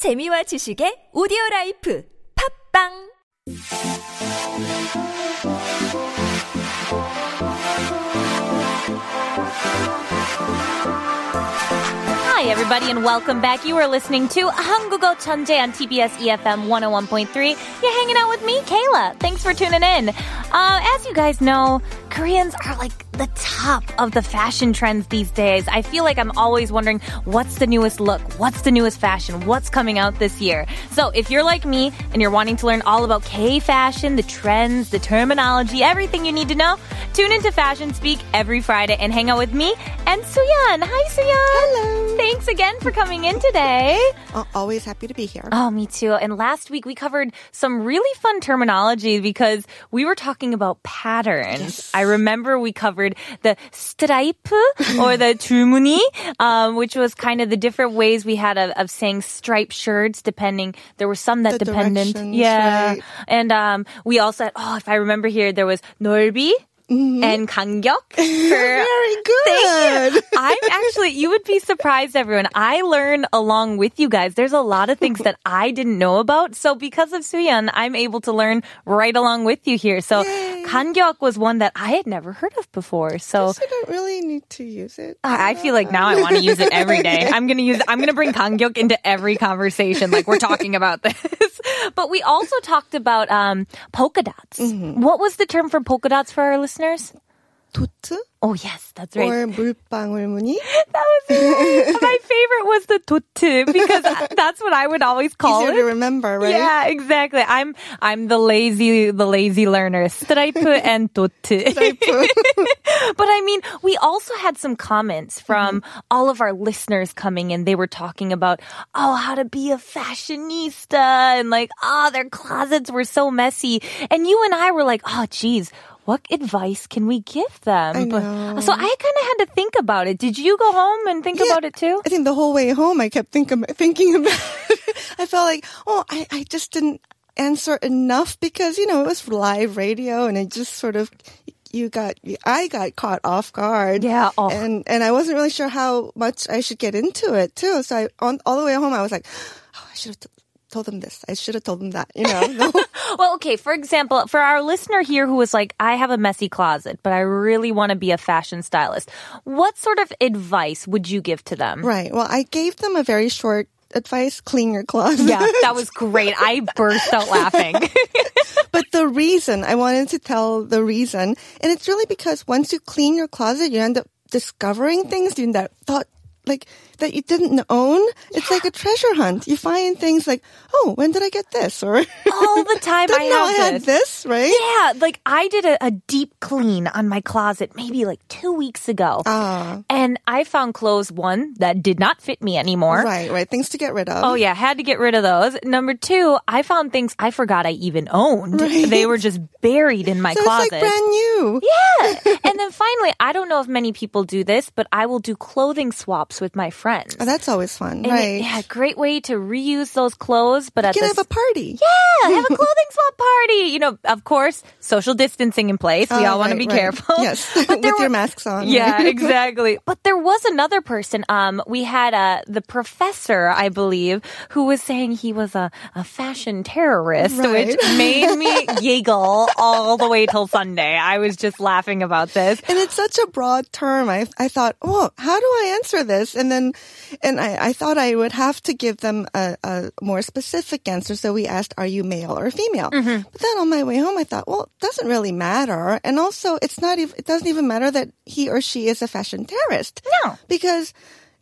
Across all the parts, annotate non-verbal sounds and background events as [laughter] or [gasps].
재미와 지식의 오디오 라이프 팝빵 Hi, everybody, and welcome back. You are listening to 한국어 천재 on TBS EFM 101.3. You're hanging out with me, Kayla. Thanks for tuning in. Uh, as you guys know, Koreans are like the top of the fashion trends these days. I feel like I'm always wondering what's the newest look? What's the newest fashion? What's coming out this year? So if you're like me and you're wanting to learn all about K fashion, the trends, the terminology, everything you need to know, tune into Fashion Speak every Friday and hang out with me and SooYoun. Hi, SooYoun. Hello. Thanks again for coming in today. Uh, always happy to be here. Oh, me too. And last week we covered some really fun terminology because we were talking about patterns. I remember we covered the stripe or the 줄무늬, um, which was kind of the different ways we had of, of saying striped shirts depending. There were some that The depended. directions, Yeah. right. And um, we also had, oh, if I remember here, there was 넓이 mm-hmm. and Kangyok. [laughs] Very good. Thank you. I'm actually, you would be surprised, everyone. I learn along with you guys. There's a lot of things that I didn't know about. So because of SooYoun, I'm able to learn right along with you here. So Yay. Kangyok was one that I had never heard of before. So I don't really need to use it. I, I feel like now I want to use it every day. [laughs] I'm gonna use. I'm gonna bring Kangyok into every conversation. Like we're talking about this. But we also talked about, um, polka dots. Mm-hmm. What was the term for polka dots for our listeners? 도트 Oh, yes, that's right. or 물방울무늬. [laughs] That was right. My favorite was the totu because [laughs] that's what I would always call Easier it. to remember, right? Yeah, exactly. I'm I'm the lazy the lazy learner. Stripe and totu. [laughs] but I mean, we also had some comments from Mm-hmm. all of our listeners coming in. They were talking about oh how to be a fashionista and like oh their closets were so messy. And you and I were like, oh geez. what advice can we give them? I But- so I kind of had to think about it. Did you go home and think Yeah. about it too? I think the whole way home, I kept thinking thinking [laughs] about. it. I felt like, oh, I, I just didn't answer enough because you know it was live radio, and it just sort of you got I got caught off guard. Yeah, oh. and and I wasn't really sure how much I should get into it too. So I on all the way home, I was like, oh, I should have. Told them this. I should have told them that. You know, [laughs] Well, okay, for example, for our listener here who was like, I have a messy closet, but I really want to be a fashion stylist, what sort of advice would you give to them? right. Well, I gave them a very short advice: clean your closet. Yeah, that was great. I burst out laughing. [laughs] [laughs] But the reason I wanted to tell the reason, and it's really because once you clean your closet, you end up discovering things you that thought like that you didn't own. It's like a treasure hunt. You find things like, oh, when did I get this? Or All the [laughs] time I know I had this. this, right? Yeah, like I did a, a deep clean on my closet maybe like two weeks ago. Ah, and I found clothes, one, that did not fit me anymore. right, right. Things to get rid of. Oh yeah, had to get rid of those. Number two, I found things I forgot I even owned. They were just buried in my so closet. it's like brand new. yeah. and then finally, I don't know if many people do this, but I will do clothing swaps with my friends. Oh, that's always fun, And it- right? yeah, great way to reuse those clothes, but at You the can have a party. yeah, have a [laughs] clothing swap party. You know, of course, social distancing in place. We Oh, all want to be right. careful. Yes, [laughs] with your masks on. yeah, [laughs] exactly. But there was another person. Um, we had uh, the professor, I believe, who was saying he was a, a fashion terrorist, Right. which made me giggle all the way till Sunday. I was just laughing about this. And it's such a broad term. I I thought, oh, how do I answer this? And then, and I, I thought I would have to give them a, a more specific answer. So we asked, are you male or female? Mm-hmm. But then on my way home, I thought, well, it doesn't really matter. And also, it's not even, it doesn't even matter that he or she is a fashion terrorist. No. Because,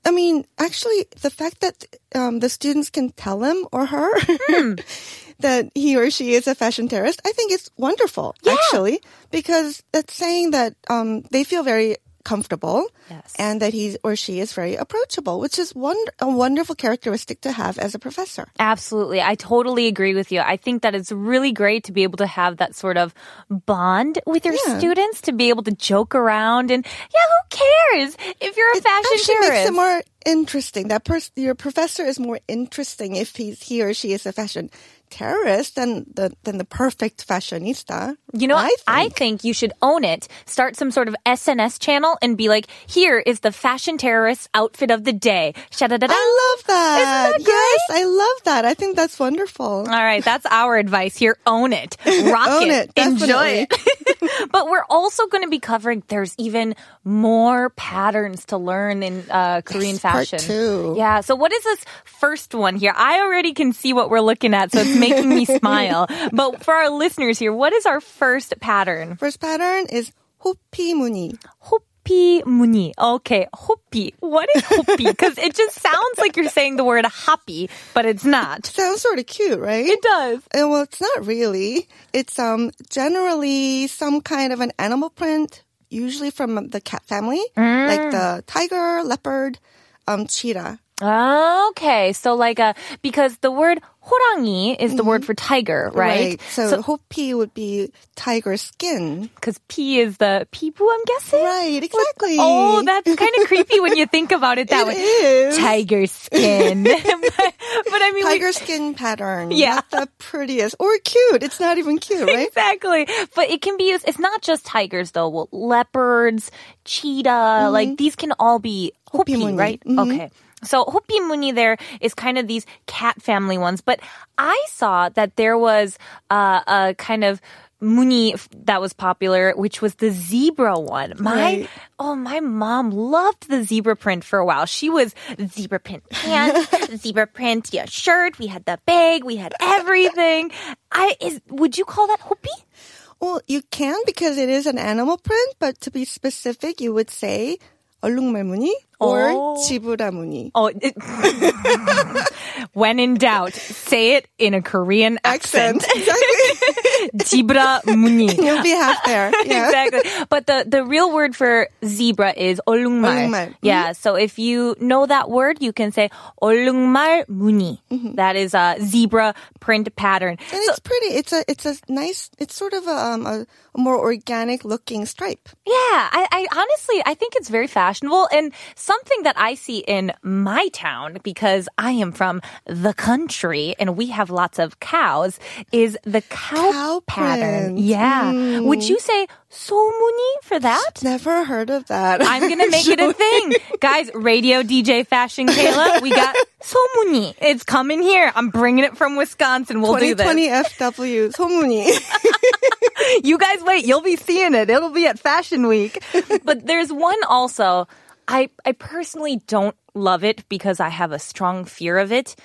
I mean, actually, the fact that um, the students can tell him or her Hmm. [laughs] that he or she is a fashion terrorist, I think it's wonderful, actually, because that's saying that um, they feel very comfortable Yes. and that he or she is very approachable, which is one, a wonderful characteristic to have as a professor. Absolutely. I totally agree with you. I think that it's really great to be able to have that sort of bond with your Yeah. students, to be able to joke around and, yeah, who cares if you're a fashion Actually makes it more interesting. That person, your professor is more interesting if he's he or she is a fashion terrorist than the than the perfect fashionista. You know, I I think. think you should own it. Start some sort of SNS channel and be like, here is the fashion terrorist outfit of the day. Sha-da-da-da. I love that. Yes, I love that. I think that's wonderful. All right, that's our advice here. Own it. [laughs] Rock Own it, Enjoy it. [laughs] but we're also going to be covering there's even more patterns to learn in uh, Korean Yes, part fashion. two. Yeah. So what is this first one here? I already can see what we're looking at, so it's making me smile. [laughs] But for our listeners here, what is our first pattern? First pattern is 호피 무늬. 호피 무늬. Okay, 호피. What is 호피? Because [laughs] it just sounds like you're saying the word happy, but it's not. Sounds sort of cute, right? It does. Uh, well, it's not really. It's um generally some kind of an animal print, usually from the cat family, Mm. like the tiger, leopard, um, cheetah. Okay, so like a because the word 호랑이 is the word for tiger, right? So, hopi would be tiger skin. because P is the pipu, I'm guessing. Right, exactly. Oh, that's kind of [laughs] creepy when you think about it that It way. is. Tiger skin. [laughs] [laughs] but, but I mean, we- Tiger skin pattern. Yeah. Not the prettiest. Or cute. It's not even cute, right? Exactly. But it can be used, it's not just tigers though. Well, leopards, cheetah, like these can all be hopi, Hopimuni. right? Okay. So hopi muni there is kind of these cat family ones, but I saw that there was uh, a kind of muni f- that was popular, which was the zebra one. My Right. oh, my mom loved the zebra print for a while. She was zebra print pants, [laughs] zebra print yeah, shirt. We had the bag, we had everything. I is would you call that hopi? Well, you can because it is an animal print, but to be specific, you would say 얼룩말 무늬 or Oh. 지브라 무늬. Oh, it, [laughs] when in doubt, say it in a Korean accent. Exactly. [laughs] [laughs] Zebra muni. You'll be half there. Yeah. exactly. But the, the real word for zebra is 얼룩말. 얼룩말. Yeah. So if you know that word, you can say 얼룩말 무늬. That is a zebra print pattern. And it's pretty. It's a it's a nice. It's sort of a, um, a, a more organic looking stripe. Yeah, I, I honestly I think it's very fashionable and something that I see in my town because I am from the country and we have lots of cows is the cow, Cow pattern. print. Yeah. Would you say 소무늬 for that? Never heard of that. I'm [laughs] gonna make it a thing. Guys, radio DJ fashion Kayla, we got [laughs] 소무늬. It's coming here. I'm bringing it from Wisconsin. We'll do this. 2020 FW 소무늬. [laughs] You guys wait, you'll be seeing it. It'll be at Fashion Week. but there's one also. I, I personally don't love it because I have a strong fear of it.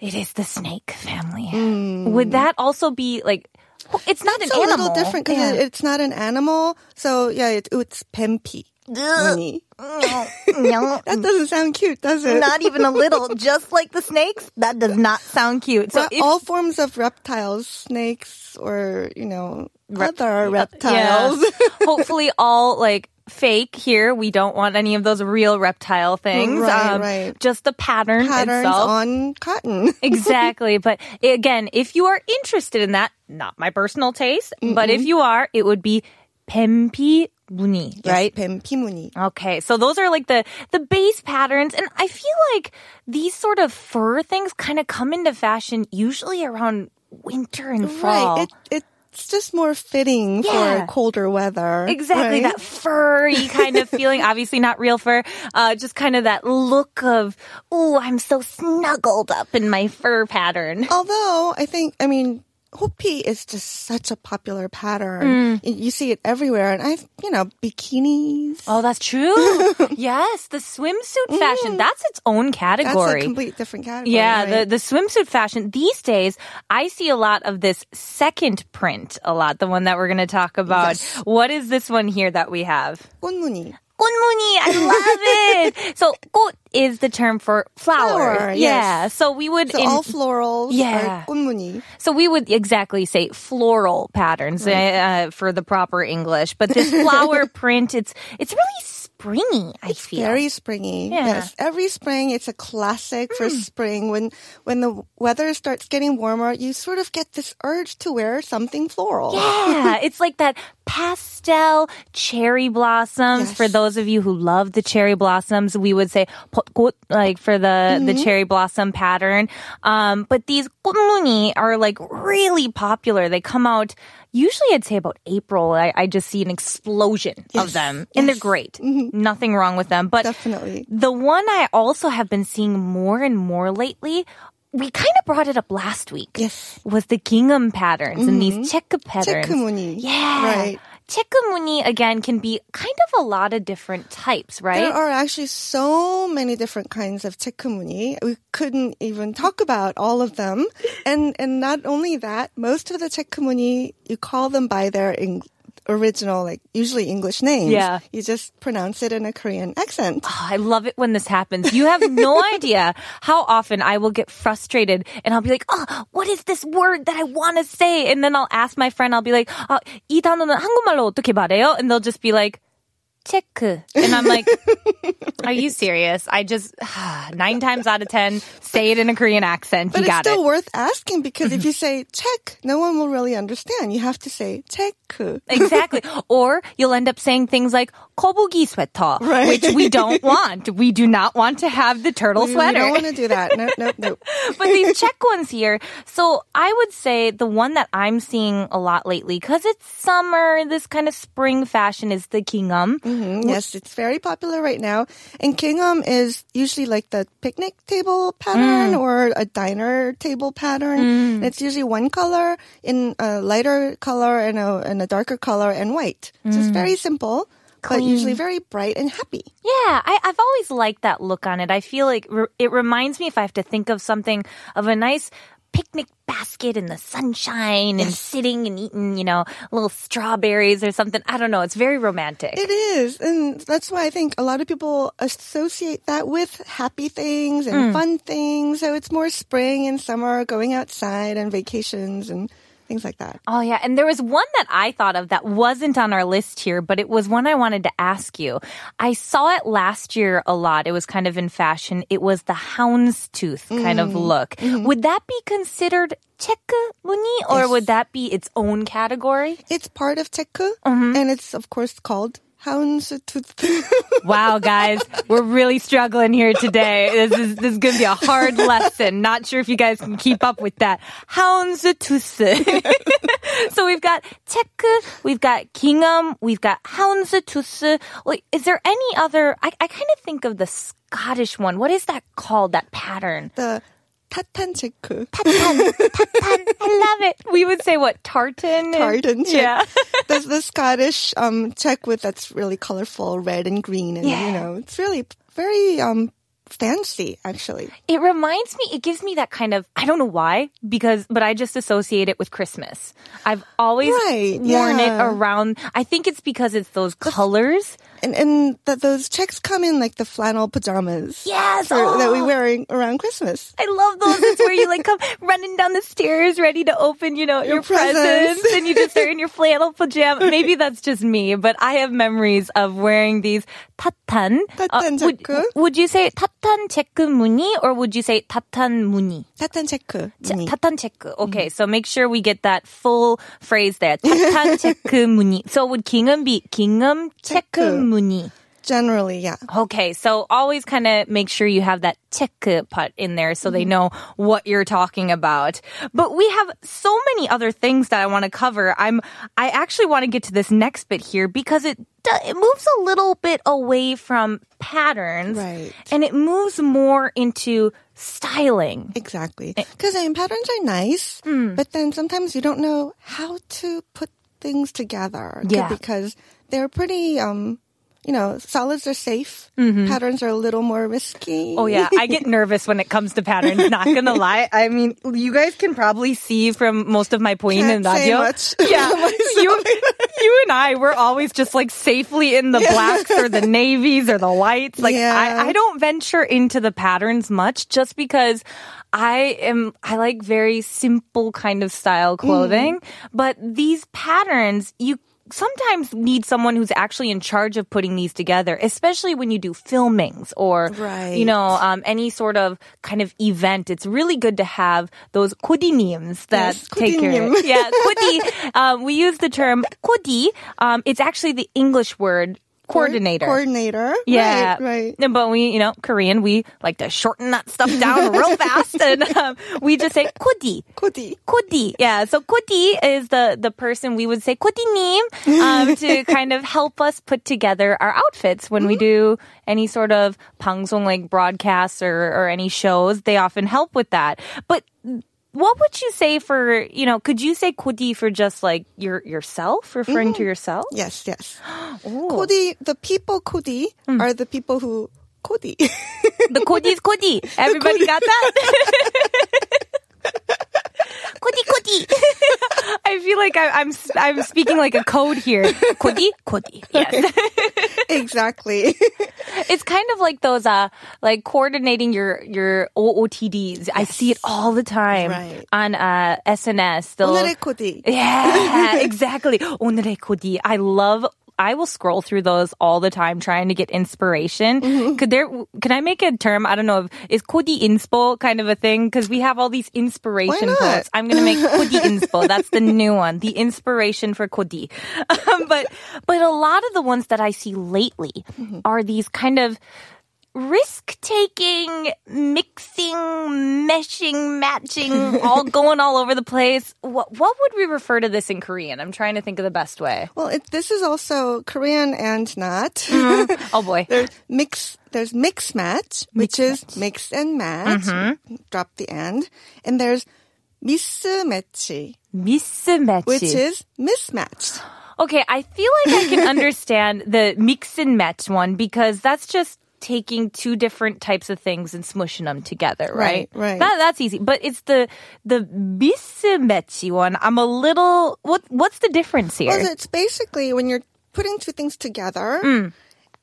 It is the snake family. Mm. Would that also be like well, it's not an a animal. little different because yeah. it's not an animal. So yeah, it, it's pempi. [laughs] that doesn't sound cute, does it? Not even a little. [laughs] Just like the snakes, that does not sound cute. So if, all forms of reptiles, snakes, or you know, rep- other reptiles. Yeah. [laughs] Hopefully, all like fake here. We don't want any of those real reptile things. Um, Right, right. Just the pattern Patterns itself. on cotton. [laughs] exactly. But again, if you are interested in that, not my personal taste, but if you are, it would be 뱀피 무늬, right? 뱀피 무늬. Okay, so those are like the the base patterns, and I feel like these sort of fur things kind of come into fashion usually around winter and fall. Right. It, it's just more fitting Yeah. for colder weather. Exactly, right? that furry [laughs] kind of feeling. Obviously, not real fur. Uh, just kind of that look of, oh, I'm so snuggled up in my fur pattern. Although I think, I mean, hopi is just such a popular Mm. pattern. Y- You see it everywhere, and I, you know, bikinis. Oh, that's true. [laughs] yes, the swimsuit fashion. That's its own Mm. That's a category. complete different category. Yeah, right? the, the swimsuit fashion these days, I see a lot of this second print a lot, the one that we're going to talk about. Yes. What is this one here that we have? 꽃무늬. 꽃무늬, I love [laughs] it. So 꽃 is the term for flower. Flower, yeah. yes. So we would So in- all florals Yeah. are 꽃무늬. So we would exactly say floral patterns uh, for the proper English, but this [laughs] flower print, it's it's really springy. I feel Very springy. Yeah. Hmm. Yes. Every spring it's a classic for spring. When when the weather starts getting warmer, you sort of get this urge to wear something floral. Yeah, [laughs] it's like that pastel cherry blossoms. Yes. For those of you who love the cherry blossoms, we would say 벚꽃, like for the the Mm-hmm. cherry blossom pattern. Um, but these 꽃무늬 are like really popular. They come out usually I'd say about April. I, I just see an explosion of Yes. them, and they're Yes. Mm-hmm. great. Nothing wrong with them, but Definitely. the one I also have been seeing more and more lately. We kind of brought it up last week. Yes. Was the gingham patterns and these check patterns. 체크 무늬. Yeah. Right. Chekumuni again can be kind of a lot of different types, right? There are actually so many different kinds of chekumuni. We couldn't even talk about all of them. And and not only that, most of the chekumuni you call them by their eng- original, like usually English names. Yeah. You just pronounce it in a Korean accent. Oh, I love it when this happens. You have no [laughs] idea how often I will get frustrated and I'll be like, oh, what is this word that I want to say? And then I'll ask my friend, I'll be like, 아, 이 단어는 한국말로 어떻게 말해요? And they'll just be like, 체크. And I'm like, [laughs] are you serious? I just, [sighs] nine times out of ten, say it in a Korean accent. But you it's still it. worth asking because if you [laughs] say check, no one will really understand. You have to say check. Exactly. Or you'll end up saying things like kobugi sweater, [laughs] Right. which we don't want. We do not want to have the turtle We, we don't want to do that. No, no, no. but these check ones here. So I would say the one that I'm seeing a lot lately, because it's summer, this kind of spring fashion is the gingham. Mhm. Yes, it's very popular right now. And gingham is usually like the picnic table pattern mm. or a diner table pattern. And It's usually one color in a lighter color and a, and a darker color and white. So it's mm. very simple, but usually very bright and happy. Yeah, I, I've always liked that look on it. I feel like re- it reminds me if I have to think of something of a nice picnic basket in the sunshine and sitting and eating, you know, little strawberries or something. I don't know. It's very romantic. It is. And that's why I think a lot of people associate that with happy things and mm. fun things. So it's more spring and summer, going outside and vacations and things like that. Oh, yeah. And there was one that I thought of that wasn't on our list here, but it was one I wanted to ask you. I saw it last year a lot. It was kind of in fashion. It was the houndstooth kind of mm-hmm. look. Mm-hmm. Would that be considered check muni or Yes. would that be its own category? It's part of Teku, mm-hmm. and it's of course called. [laughs] Wow, guys, we're really struggling here today. This is this is gonna be a hard lesson. Not sure if you guys can keep up with that. Houndstooth. [laughs] so we've got check, we've got gingham, we've got houndstooth. Like, is there any other? I, I kind of think of the Scottish one. What is that called? That pattern? the Tatan Teku. Tatan, tatan. I love it. We would say what tartan. and- Tartan check. Yeah. [laughs] There's the Scottish um, check with that's really colorful, red and green, and Yeah. you know it's really very um, fancy actually. It reminds me, it gives me that kind of, I don't know why, because, but I just associate it with Christmas. I've always Right, worn it around, I think it's because it's those colors and and that those checks come in like the flannel pajamas. Yes, for, oh. that we oh! wearing around Christmas. I love those. It's where you like come [laughs] running down the stairs, ready to open, you know, your, your presents, presents and you just are in your flannel [laughs] pajama. Maybe that's just me, but I have memories of wearing these tatan. tatan uh, would, would, you say tatan cheku muni or would you say tatan muni? Tatan cheku. Tatan cheku. Mm-hmm. Okay, mm. so make sure we get that full phrase there. tatan [laughs] cheku muni. So would gingham be gingham cheku? 체크. 무늬? Generally, yeah. Okay, so always kind of make sure you have that 체크 part in there so they know what you're talking about. But we have so many other things that I want to cover. I'm I actually want to get to this next bit here because it do- it moves a little bit away from patterns Right. and it moves more into styling. Exactly. Eh. Because I mean, patterns are nice, Hmm. but then sometimes you don't know how to put things together. Yeah. Because they're pretty, um, you know, solids are safe. Patterns are a little more risky. Mm-hmm. Oh yeah, I get [laughs] nervous when it comes to patterns. Not gonna [laughs] lie. I mean, you guys can probably see from most of my point in Can't say radio. much. [laughs] Yeah, you, you and I, we're always just like safely in the blacks or the navies or the whites. Like Yeah. I, I don't venture into the patterns much, just because I am I like very simple kind of style clothing. But these patterns, you sometimes need someone who's actually in charge of putting these together, especially when you do filmings or, Right. you know, um, any sort of kind of event. It's really good to have those kodinims that Yes, take care of kodinim. it. Yeah, kodi. [laughs] um, we use the term kodi. Um, it's actually the English word coordinator. Coordinator. Yeah. Right. right. But we, you know, Korean, we like to shorten that stuff down [laughs] real fast, and um, we just say kudi. Kudi. Kudi. Yeah. So kudi is the the person we would say kudi님 um, to [laughs] kind of help us put together our outfits when mm-hmm. we do any sort of pangsong like broadcasts or or any shows. They often help with that, but what would you say for, you know, could you say Kodi for just like your yourself, referring to yourself? Yes, yes. [gasps] Kodi, the people Kodi Hmm. are the people who Kodi. The Kodi's Kodi. [laughs] Everybody got that? [laughs] Kodi Kodi. I feel like I, I'm I'm speaking like a code here. Kodi Kodi. Yes. [laughs] exactly. [laughs] it's kind of like those uh like coordinating your your OOTDs. I see it all the time Right. on uh SNS. They'll- 오늘의 Kodi. yeah, [laughs] exactly. 오늘의 코디. I love. I will scroll through those all the time, trying to get inspiration. Mm-hmm. Could there? Can I make a term? I don't know. If is kodi inspo kind of a thing? Because we have all these inspiration quotes. I'm gonna make kodi inspo. That's the new one. The inspiration for kodi. [laughs] Um, but but a lot of the ones that I see lately Mm-hmm. are these kind of risk taking, mixing, meshing, matching, all [laughs] going all over the place. What what would we refer to this in Korean? I'm trying to think of the best way. Well, it, this is also Korean and not. [laughs] Oh boy. there's mix. There's mix match, which is mix and match. Mm-hmm. Drop the end, and there's mismatch, Mismatch. which is mismatched. [gasps] Okay, I feel like I can [laughs] understand the mix and match one because that's just taking two different types of things and smushing them together, right? Right, right. That, that's easy. But it's the the mismatchy one. I'm a little what what's the difference here? Well, it's basically when you're putting two things together. Mm.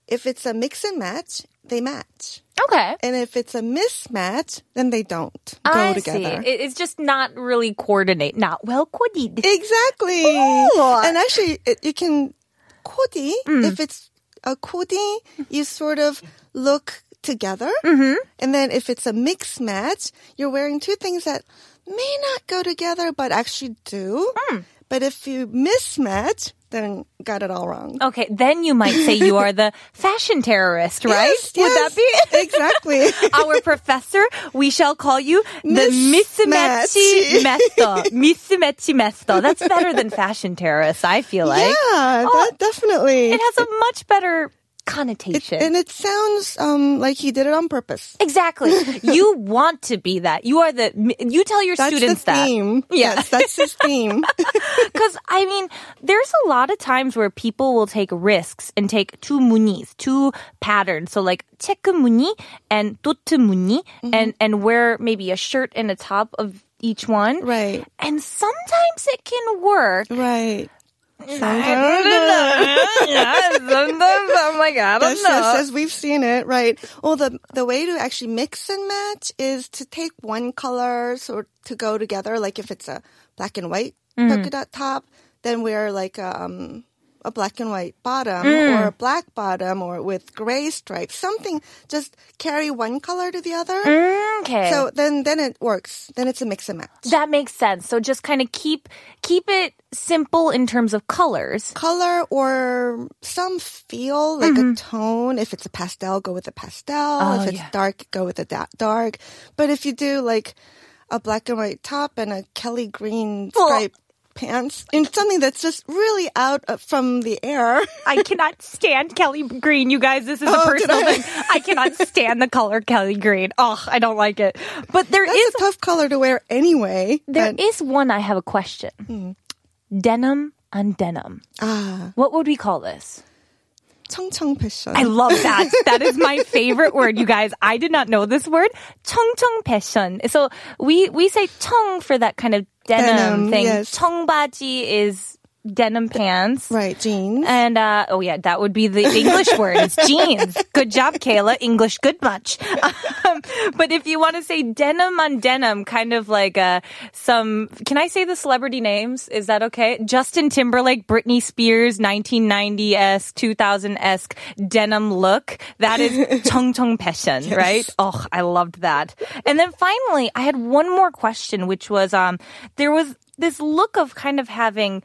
If it's a mix and match, they match. okay. And if it's a mismatch, then they don't go I together. see. It's just not really coordinate. Not well coordinated. Exactly. Ooh. And actually, it, you can kodi. Mm. If it's a kodi, you sort of look together. Mm-hmm. And then if it's a mix match, you're wearing two things that may not go together, but actually do. Hmm. But if you mismatch, then got it all wrong. Okay, then you might say you are the fashion terrorist, right? Yes, Would that yes, be [laughs] exactly? our professor? We shall call you the Mismatchy. mismatchy master. Mismatchy master. That's better than fashion terrorist, I feel like. yeah, Oh, that definitely. It has a much better It- connotation. and it sounds um, like he did it on purpose. exactly. [laughs] you want to be that. You are the, you tell your That's students the that. theme. Yeah. Yes, that's his theme. [laughs] [laughs] Because, I mean, there's a lot of times where people will take risks and take two munis, two patterns. So, like, 체크 무늬 and 도트 무늬, Mm-hmm. and, and wear maybe a shirt and a top of each one. right, And sometimes it can work. right. yeah, sometimes I'm like, I don't know. yes, we've seen it, right? Well, the the way to actually mix and match is to take one color sort to go together. Like if it's a black and white Mm. polka dot top, then wear like um, a black and white bottom Mm. or a black bottom or with gray stripes. Something just carry one color to the other. Okay. So then then it works. Then it's a mix and match. that makes sense. So just kind of keep keep it simple in terms of colors. color or some feel like a tone. If it's a pastel, go with a pastel. Mm-hmm. Oh, if it's yeah. dark, go with a da- dark. But if you do like a black and white top and a Kelly green stripe pants, and something that's just really out from the air. I cannot stand Kelly Green, you guys. This is a Oh, did personal I? thing. I cannot stand the color Kelly Green. Oh, I don't like it. But there That's is a tough color to wear anyway. there but- is one I have a question. Denim on denim. ah, What would we call this? 청청 패션. I love that. [laughs] that is my favorite word, you guys. I did not know this word. 청청 passion. So we we say 청 for that kind of denim, Denim, thing. yes. 청바지 is denim pants. Right, jeans. And uh, oh yeah, that would be the English word. It's [laughs] jeans. Good job, Kayla. English good much. [laughs] Um, but if you want to say denim on denim, kind of like uh, some. Can I say the celebrity names? Is that okay? Justin Timberlake, Britney Spears, 1990 esque, 2000 esque denim look. That is [laughs] 청청 passion, right? Oh, I loved that. And then finally, I had one more question, which was um, there was this look of kind of having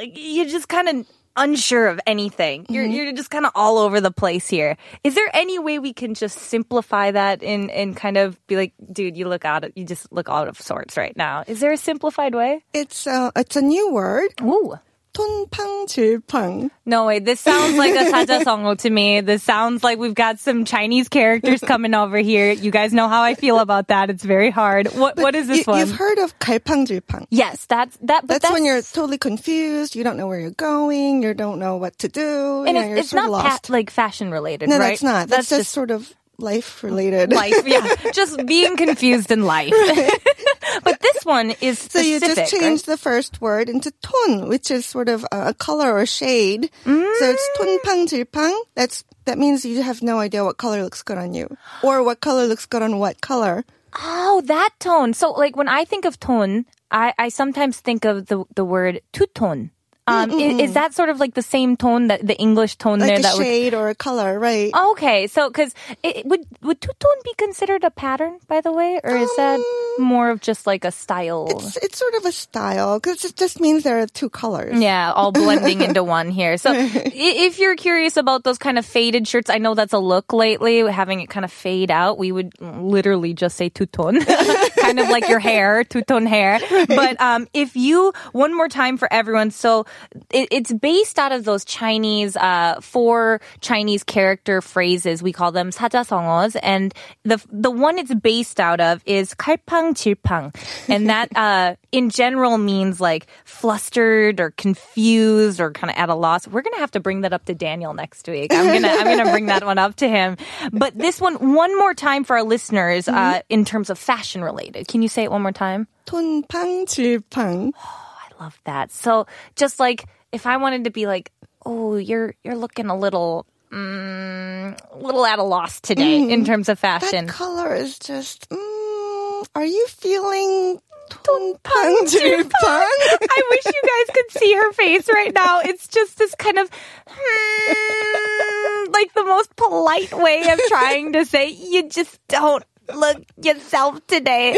like you're just kind of unsure of anything. You're you're just kind of all over the place here. Is there any way we can just simplify that and and kind of be like, dude, you look out of, you just look out of sorts right now. Is there a simplified way? it's uh, it's a new word. Ooh. 톤팡질팡. No way. This sounds like a 사자성어 to me. This sounds like we've got some Chinese characters coming over here. You guys know how I feel about that. It's very hard. What what is this you, one? You've heard of 갈팡질팡. yes, that's that. But That's, when you're totally confused. You don't know where you're going. You don't know what to do. and you know, it's, you're it's sort of not pa- lost. like fashion related. no, right? that's not. That's, just, just sort of life related. [laughs] life. Yeah, just being confused in life. [laughs] but this one is So specific. you just right? change the first word into ton, which is sort of a, a color or shade. So it's 톤팡질팡. That's that means you have no idea what color looks good on you, or what color looks good on what color. Oh, that tone. So, like when I think of tone, I, I sometimes think of the the word two tone. Um, is, is that sort of like the same tone that the English tone Like there? a that shade or a color, right? Okay, so because would would two tone be considered a pattern, by the way, or is that more of just like a style? It's it's sort of a style because it just means there are two colors. Yeah, all blending into [laughs] one here. So if you're curious about those kind of faded shirts, I know that's a look lately, having it kind of fade out. We would literally just say two-tone, [laughs] kind of like your hair, two-tone hair. [laughs] But um, if you, one more time for everyone, so it, it's based out of those Chinese, uh, four Chinese character phrases. We call them 사자성어s. And the, the one it's based out of is 칼팡 질팡. And that, [laughs] uh, in general means like flustered or confused or kind of at a loss. We're going to have to bring that up to Daniel next week. I'm going to, I'm going to bring that one up to him. But this one, one more time for our listeners, uh, in terms of fashion related. Can you say it one more time? 톤팡질팡. [gasps] love that. So just like if I wanted to be like, oh, you're you're looking a little mm, little at a loss today mm, in terms of fashion. That color is just. Mm, are you feeling [laughs] I wish you guys could see her face right now. It's just this kind of hmm, like the most polite way of trying to say you just don't look yourself today.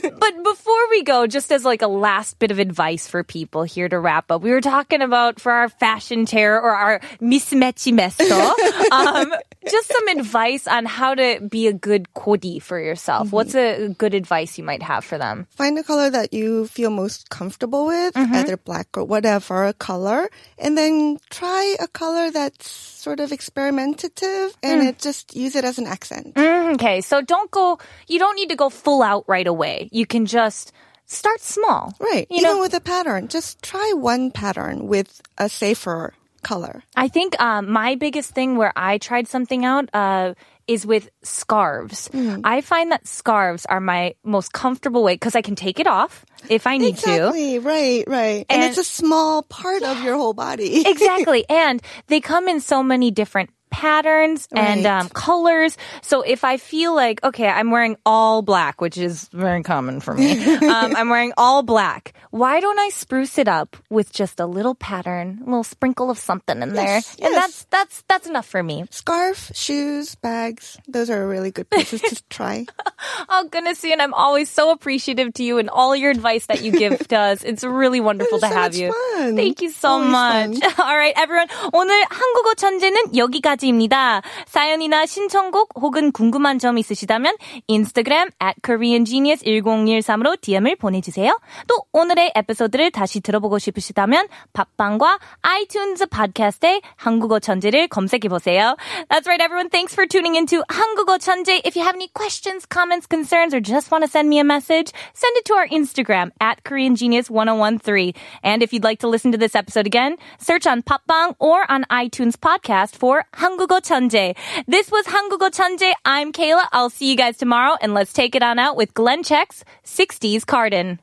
[laughs] but before we go, just as like a last bit of advice for people here to wrap up, we were talking about for our fashion chair or our mismatchy mesto, [laughs] um, just some advice on how to be a good kodi for yourself. What's a good advice you might have for them? Find a color that you feel most comfortable with, Mm-hmm. either black or whatever color, and then try a color that's sort of experimentative and Mm. it just use it as an accent. Mm, Okay, so don't go, you don't need to go full out right away. You can just start small. Right. You Even know, with a pattern, just try one pattern with a safer color. I think um, my biggest thing where I tried something out uh, is with scarves. Mm-hmm. I find that scarves are my most comfortable way because I can take it off if I need to. Exactly. Right, right. And, And- it's a small part of your whole body. [laughs] Exactly. and they come in so many different patterns and Right. um, colors. So if I feel like, okay, I'm wearing all black, which is very common for me, [laughs] um, I'm wearing all black. Why don't I spruce it up with just a little pattern, a little sprinkle of something in there? Yes, And yes. that's, that's, that's enough for me. Scarf, shoes, bags, those are really good places to [laughs] try. Oh, goodness, and I'm always so appreciative to you and all your advice that you give to [laughs] us. It's really wonderful It to was so have much you. fun. Thank you so Always much. fun. All right, everyone. 오늘 한국어 천재는 여기까지입니다. 사연이나 신청곡 혹은 궁금한 점 있으시다면 인스타그램 at koreangenius1013으로 DM을 보내주세요. 또 오늘의 에피소드를 다시 들어보고 싶으시다면 팟빵과 아이튠즈 팟캐스트에 한국어 천재를 검색해보세요. That's right, everyone. Thanks for tuning into 한국어 천재. If you have any questions, comments, concerns, or just want to send me a message, send it to our Instagram at KoreanGenius1013. And if you'd like to listen to this episode again, search on Popbang or on iTunes podcast for 한국어 천재. This was 한국어 천재. I'm Kayla. I'll see you guys tomorrow and let's take it on out with Glen Check's 60s Cardin.